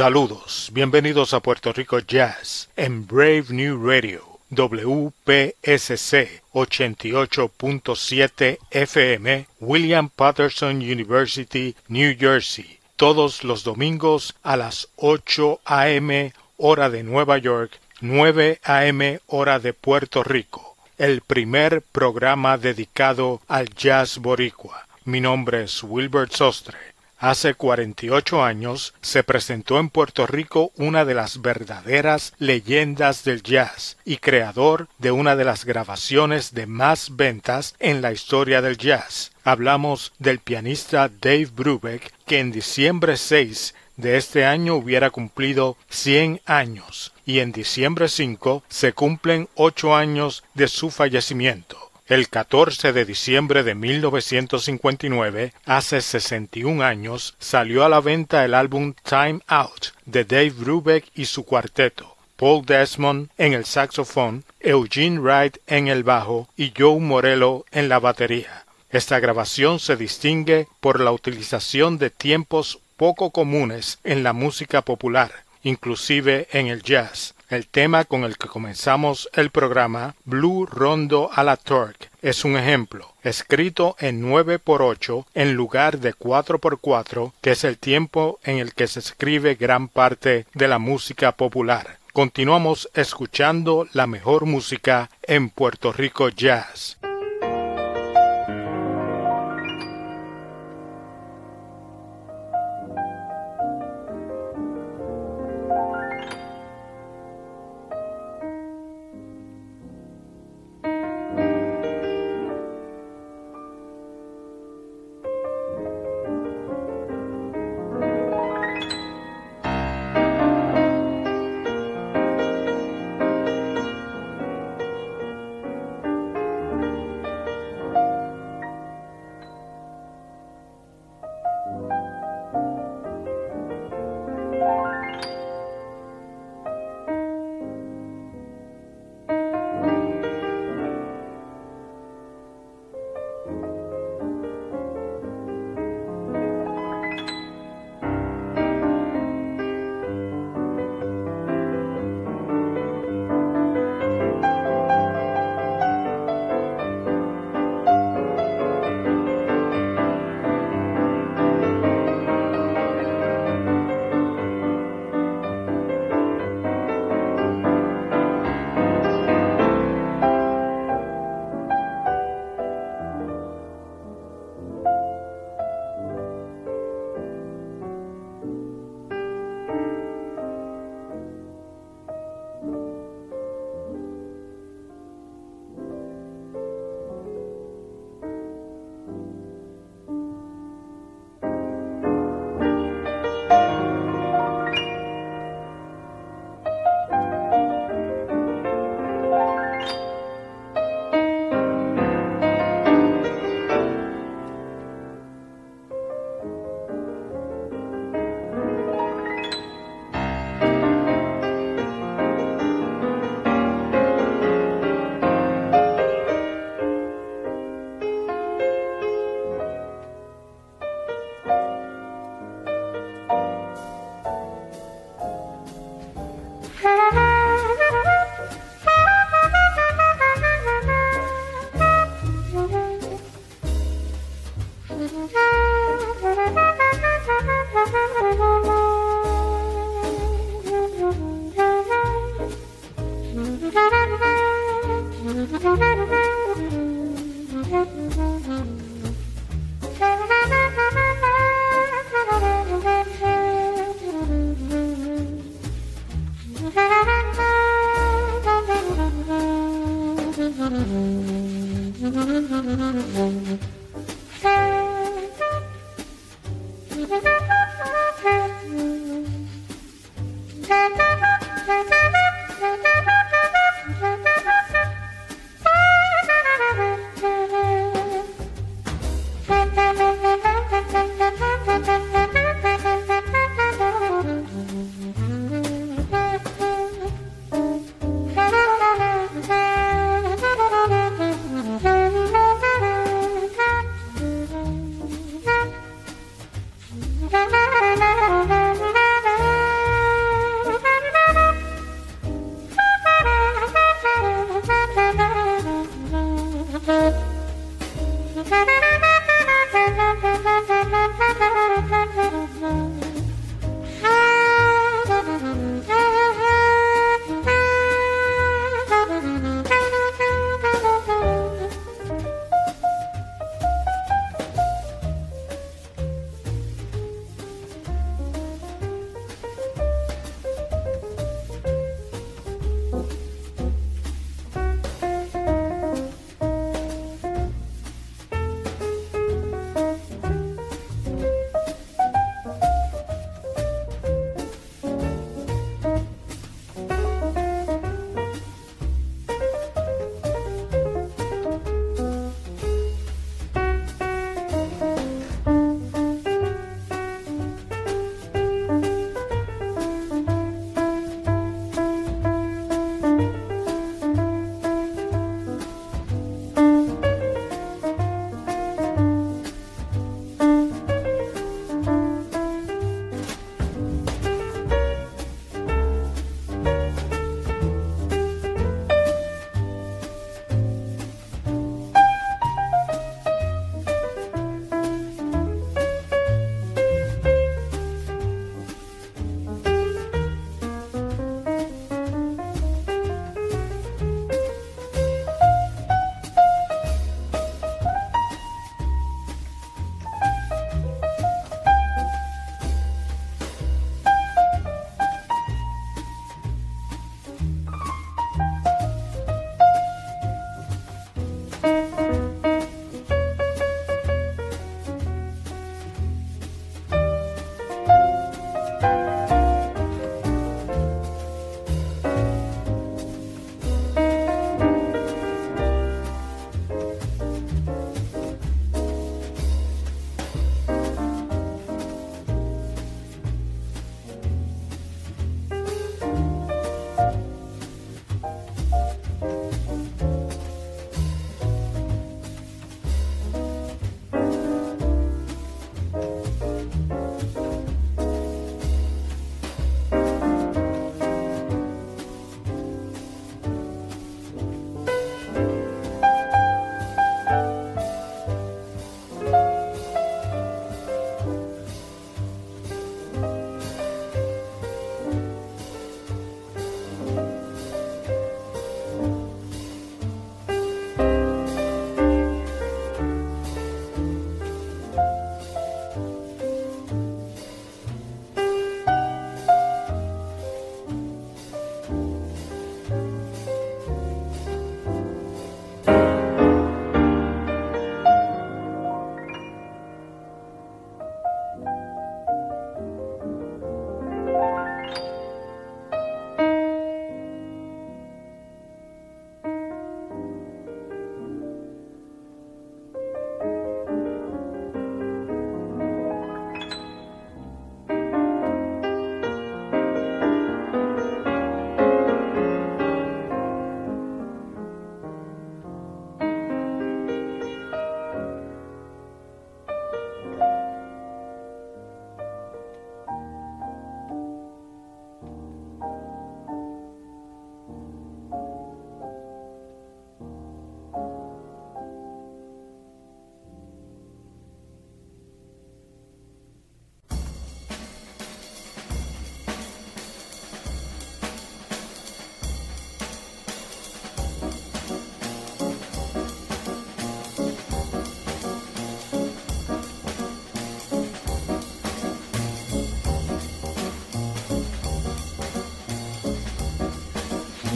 Saludos, bienvenidos a Puerto Rico Jazz en Brave New Radio. WPSC 88.7 FM, William Patterson University, New Jersey, todos los domingos a las 8 a.m. hora de Nueva York, 9 a.m. hora de Puerto Rico, el primer programa dedicado al jazz boricua. Mi nombre es Wilbert Sostre. Hace 48 años se presentó en Puerto Rico una de las verdaderas leyendas del jazz y creador de una de las grabaciones de más ventas en la historia del jazz. Hablamos del pianista Dave Brubeck, que en diciembre 6 de este año hubiera cumplido 100 años y en diciembre 5 se cumplen 8 años de su fallecimiento. El 14 de diciembre de 1959, hace 61 años, salió a la venta el álbum Time Out de Dave Brubeck y su cuarteto. Paul Desmond en el saxofón, Eugene Wright en el bajo y Joe Morello en la batería. Esta grabación se distingue por la utilización de tiempos poco comunes en la música popular, inclusive en el jazz. El tema con el que comenzamos el programa, Blue Rondo a la Torque, es un ejemplo, escrito en 9 por 8 en lugar de 4 por 4, que es el tiempo en el que se escribe gran parte de la música popular. Continuamos escuchando la mejor música en Puerto Rico Jazz.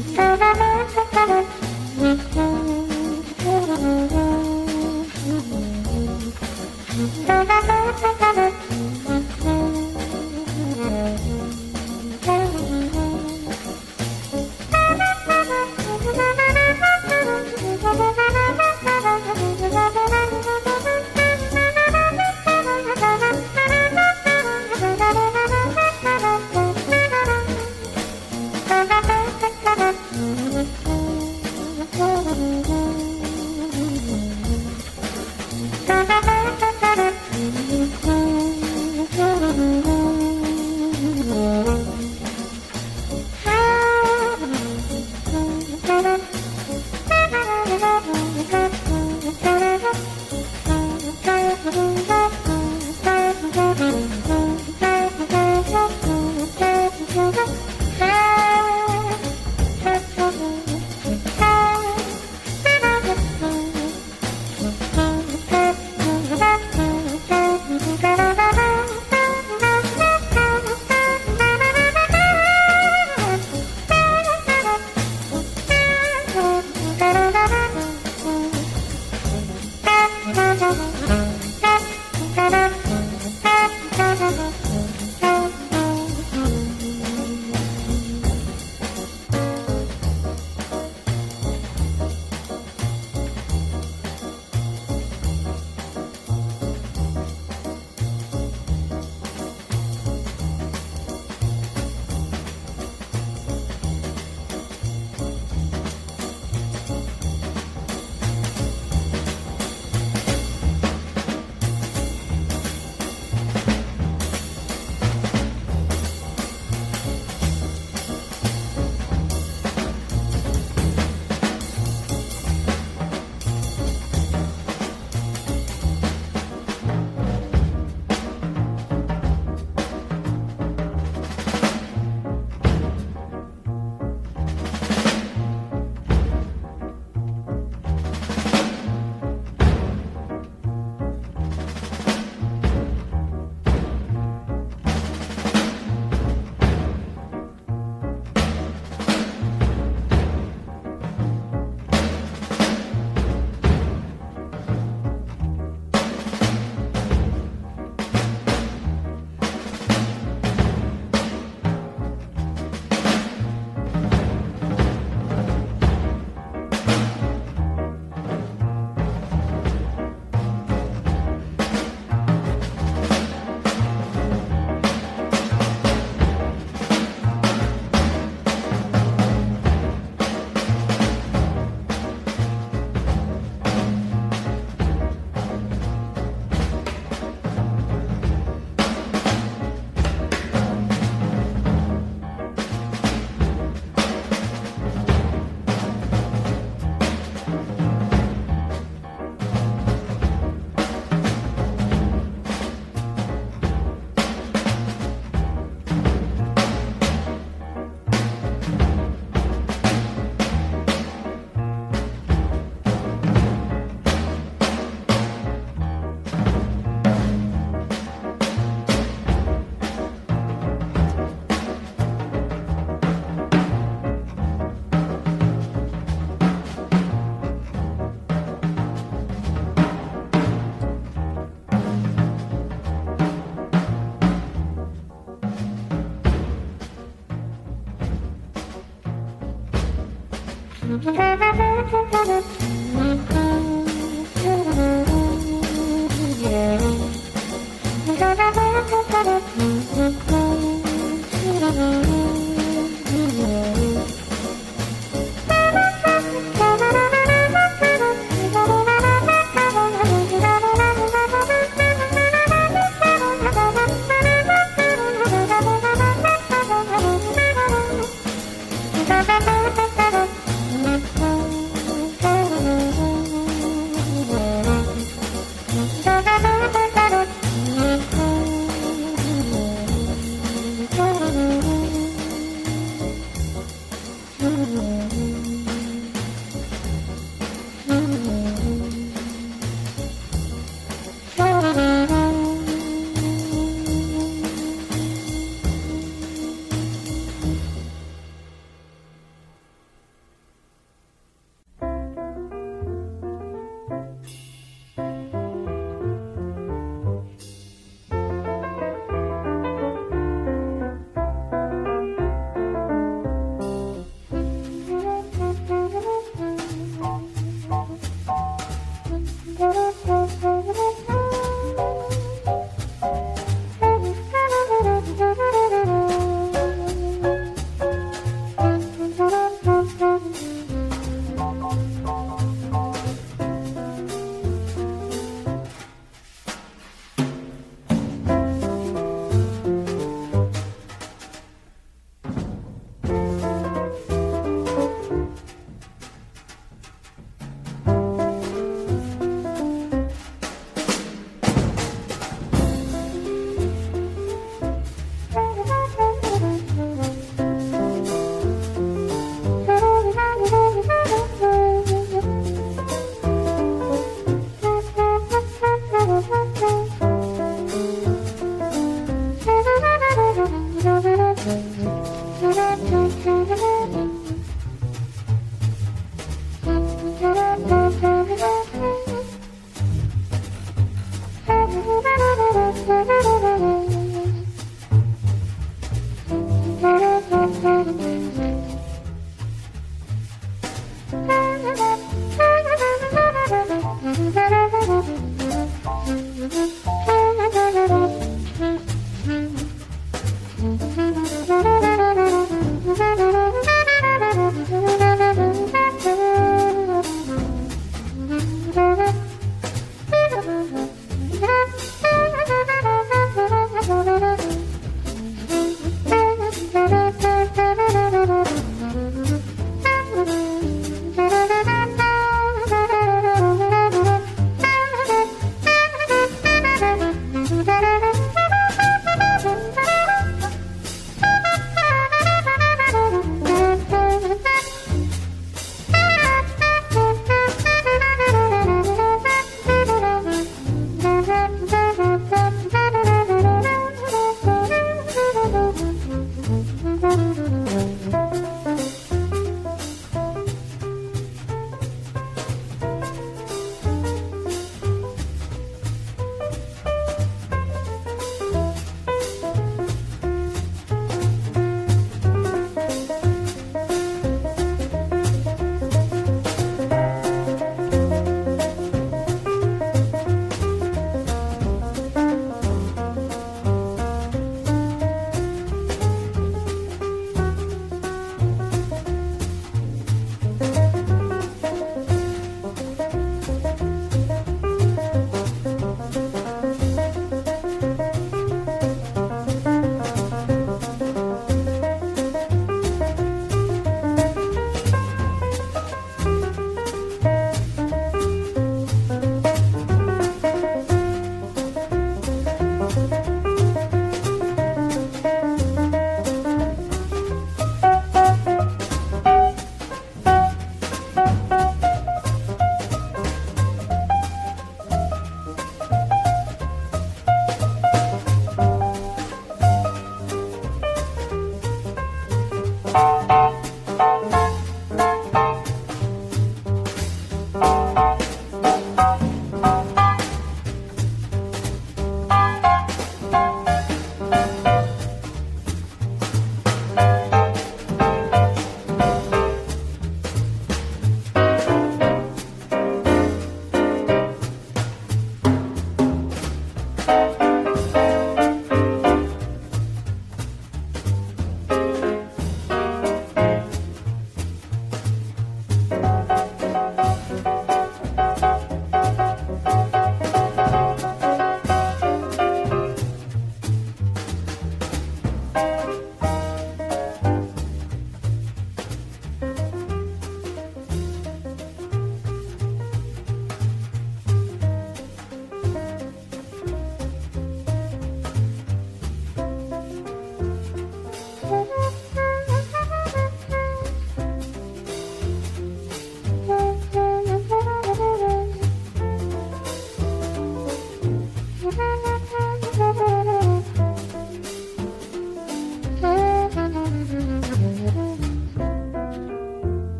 Thank you.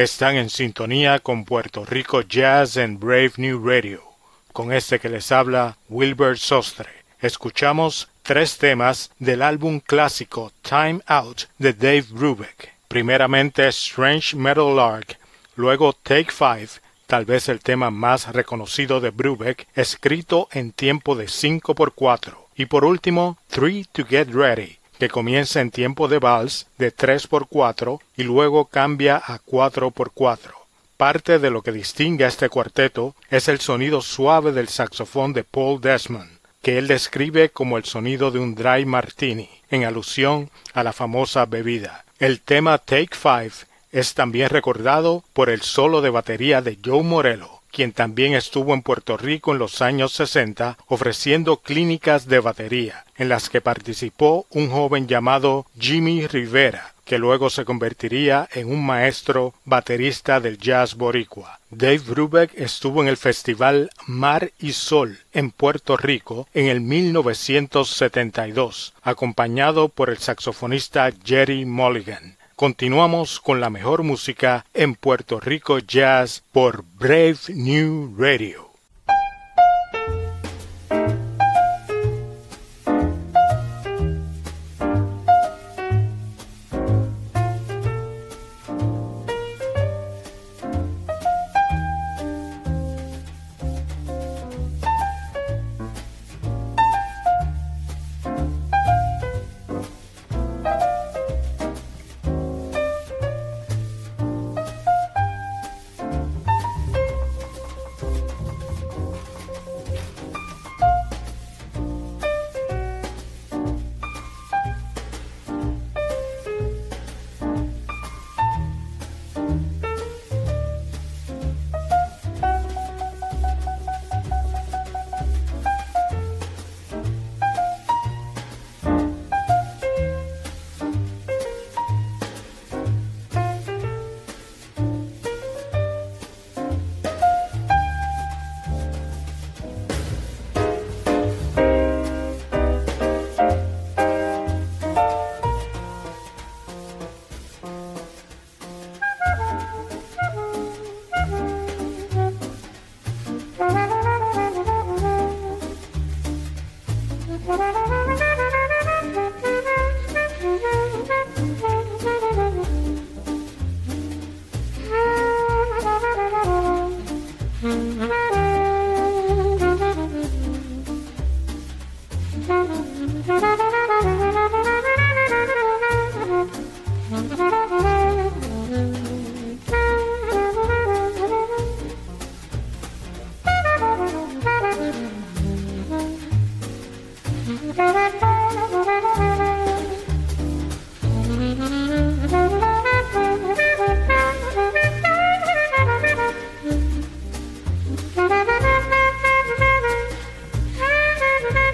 Están en sintonía con Puerto Rico Jazz and Brave New Radio. Con este que les habla Wilbur Sostre. Escuchamos tres temas del álbum clásico Time Out de Dave Brubeck. Primeramente Strange Metal Lark, luego Take Five, tal vez el tema más reconocido de Brubeck, escrito en tiempo de 5 por 4 y por último Three to Get Ready, que comienza en tiempo de vals de 3 por 4 y luego cambia a 4 por 4. Parte de lo que distingue a este cuarteto es el sonido suave del saxofón de Paul Desmond, que él describe como el sonido de un dry martini, en alusión a la famosa bebida. El tema Take Five es también recordado por el solo de batería de Joe Morello, quien también estuvo en Puerto Rico en los años 60 ofreciendo clínicas de batería, en las que participó un joven llamado Jimmy Rivera, que luego se convertiría en un maestro baterista del jazz boricua. Dave Brubeck estuvo en el festival Mar y Sol en Puerto Rico en el 1972, acompañado por el saxofonista Jerry Mulligan. Continuamos con la mejor música en Puerto Rico Jazz por Brave New Radio.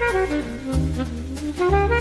Thank you.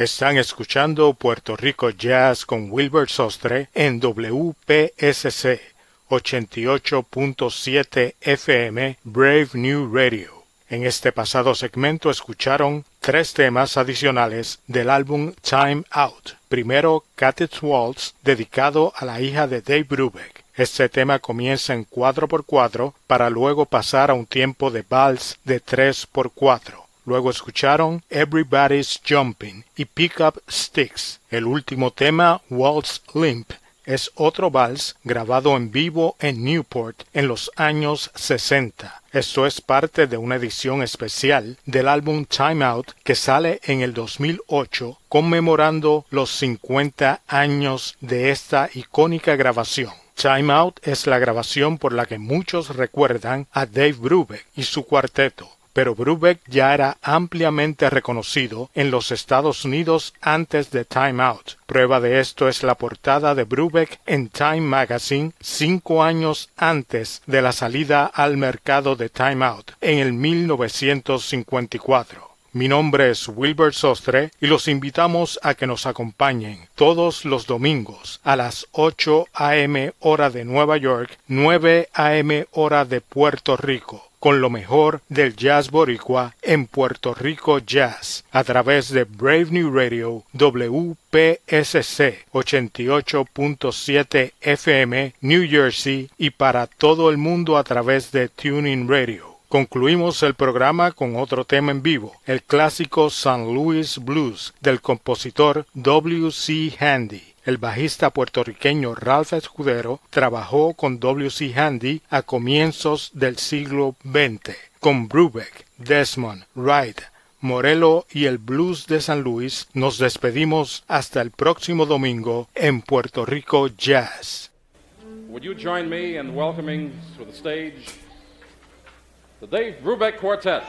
Están escuchando Puerto Rico Jazz con Wilbur Sostre en WPSC 88.7 FM Brave New Radio. En este pasado segmento escucharon tres temas adicionales del álbum Time Out. Primero, Cat's Waltz, dedicado a la hija de Dave Brubeck. Este tema comienza en 4x4 para luego pasar a un tiempo de vals de 3x4. Luego escucharon Everybody's Jumping y Pick Up Sticks. El último tema, Waltz Limp, es otro vals grabado en vivo en Newport en los años 60. Esto es parte de una edición especial del álbum Time Out que sale en el 2008 conmemorando los 50 años de esta icónica grabación. Time Out es la grabación por la que muchos recuerdan a Dave Brubeck y su cuarteto pero Brubeck ya era ampliamente reconocido en los Estados Unidos antes de Time Out. Prueba de esto es la portada de Brubeck en Time Magazine cinco años antes de la salida al mercado de Time Out en el 1954. Mi nombre es Wilbert Sostre y los invitamos a que nos acompañen todos los domingos a las 8 a.m. hora de Nueva York, 9 a.m. hora de Puerto Rico con lo mejor del jazz boricua en Puerto Rico Jazz a través de Brave New Radio WPSC 88.7 FM New Jersey y para todo el mundo a través de Tuning Radio. Concluimos el programa con otro tema en vivo, el clásico San Louis Blues del compositor W. C. Handy. El bajista puertorriqueño Ralph Escudero trabajó con W.C. Handy a comienzos del siglo XX, con Brubeck, Desmond, Wright, Morelo y el blues de San Luis, nos despedimos hasta el próximo domingo en Puerto Rico Jazz. Would you join me in welcoming to the stage the Dave Brubeck Quartet?